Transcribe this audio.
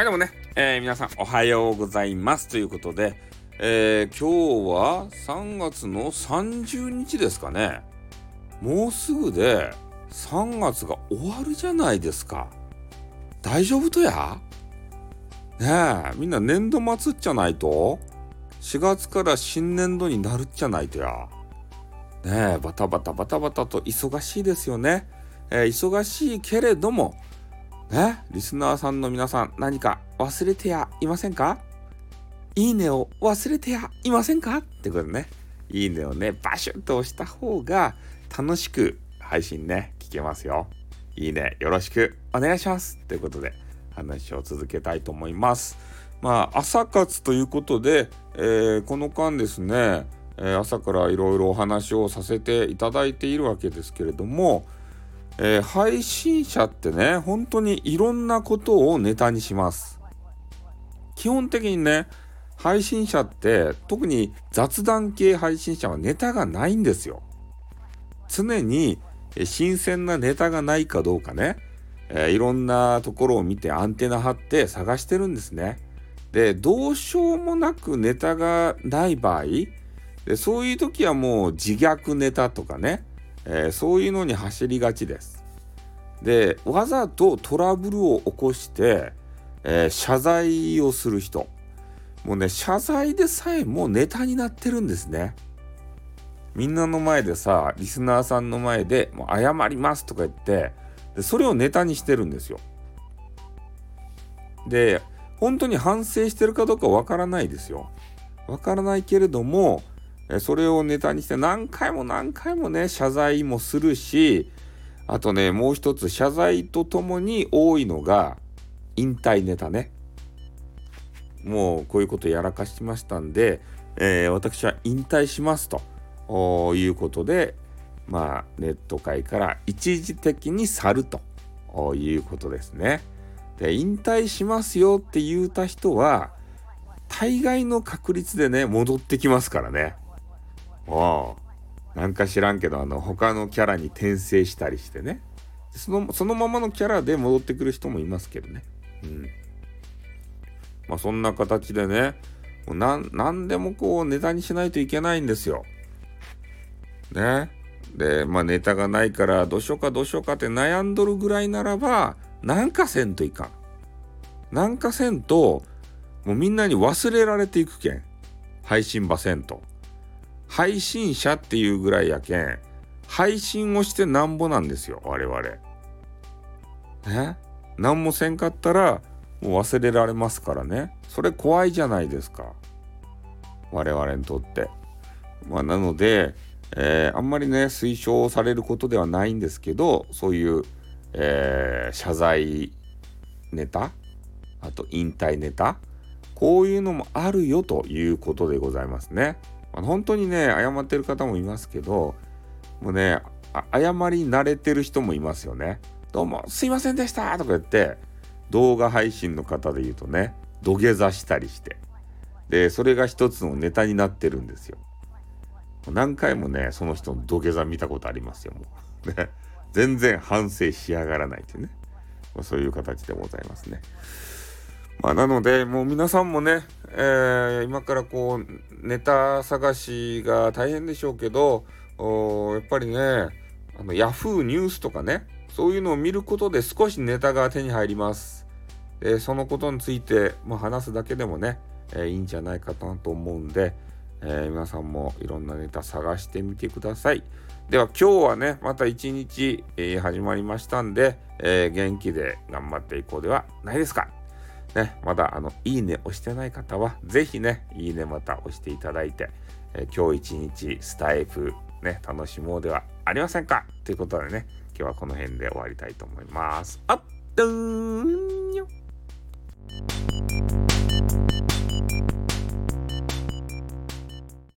はい、どうもね、えー、皆さんおはようございますということで、えー、今日は3月の30日ですかね。もうすぐで3月が終わるじゃないですか。大丈夫とや？ねえ、みんな年度末っちゃないと ?4 月から新年度になるっちゃないとや？ねえ、バタバタバタバタと忙しいですよね。えー、忙しいけれども、ね、リスナーさんの皆さん何か忘れてやいませんか？いいねを忘れてやいませんか？ってことね、いいねをね、バシュッと押した方が楽しく配信ね、聞けますよ。いいね、よろしくお願いします。ということで、話を続けたいと思います。まあ、朝活ということで、えー、この間ですね、えー、朝からいろいろお話をさせていただいているわけですけれども、えー、配信者ってね、本当にいろんなことをネタにします。基本的にね、配信者って特に雑談系配信者はネタがないんですよ。常に新鮮なネタがないかどうかね、えー、いろんなところを見てアンテナ張って探してるんですね。で、どうしようもなくネタがない場合、でそういう時はもう自虐ネタとかね、えー、そういうのに走りがちです。でわざとトラブルを起こして、えー、謝罪をする人もうね謝罪でさえもうネタになってるんですね。みんなの前でさリスナーさんの前でもう謝りますとか言ってでそれをネタにしてるんですよ。で本当に反省してるかどうかわからないですよ。わからないけれどもそれをネタにして何回も何回もね謝罪もするしあとねもう一つ謝罪とともに多いのが引退ネタねもうこういうことやらかしましたんで、えー、私は引退しますということでまあネット界から一時的に去るということですね。で引退しますよって言うた人は大概の確率でね戻ってきますからね。ああなんか知らんけどあの他のキャラに転生したりしてね。そのそのままのキャラで戻ってくる人もいますけどね。うん。まあそんな形でねもう何でもこうネタにしないといけないんですよ。ね。でまあネタがないからどうしようかどうしようかって悩んどるぐらいならばなんかせんといかん。なんかせんともうみんなに忘れられていくけん。配信ばせんと。配信者っていうぐらいやけん、配信をしてなんぼなんですよ、我々。え？何もせんかったら、もう忘れられますからね。それ怖いじゃないですか。我々にとって。まあ、なので、えー、あんまりね、推奨されることではないんですけど、そういう、えー、謝罪ネタ、あと引退ネタ、こういうのもあるよということでございますね。あ本当にね謝ってる方もいますけどもうね謝り慣れてる人もいますよね。どうもすいませんでしたとか言って動画配信の方で言うとね土下座したりしてでそれが一つのネタになってるんですよ。何回もねその人の土下座見たことありますよもう。ね全然反省しやがらないというね、まあ、そういう形でございますね。まあ、なので、もう皆さんもね、えー、今からこう、ネタ探しが大変でしょうけど、やっぱりね、あの、ヤフーニュースとかね、そういうのを見ることで少しネタが手に入ります。で、そのことについて、まあ、話すだけでもね、えー、いいんじゃないかなと思うんで、えー、皆さんもいろんなネタ探してみてください。では今日はね、また一日、えー、始まりましたんで、え元気で頑張っていこうではないですか。ね、まだあの、いいね押してない方は、ぜひね、いいねまた押していただいて、えー、今日一日スタイフね、楽しもうではありませんか？ということでね、今日はこの辺で終わりたいと思います。あっ、どーんよ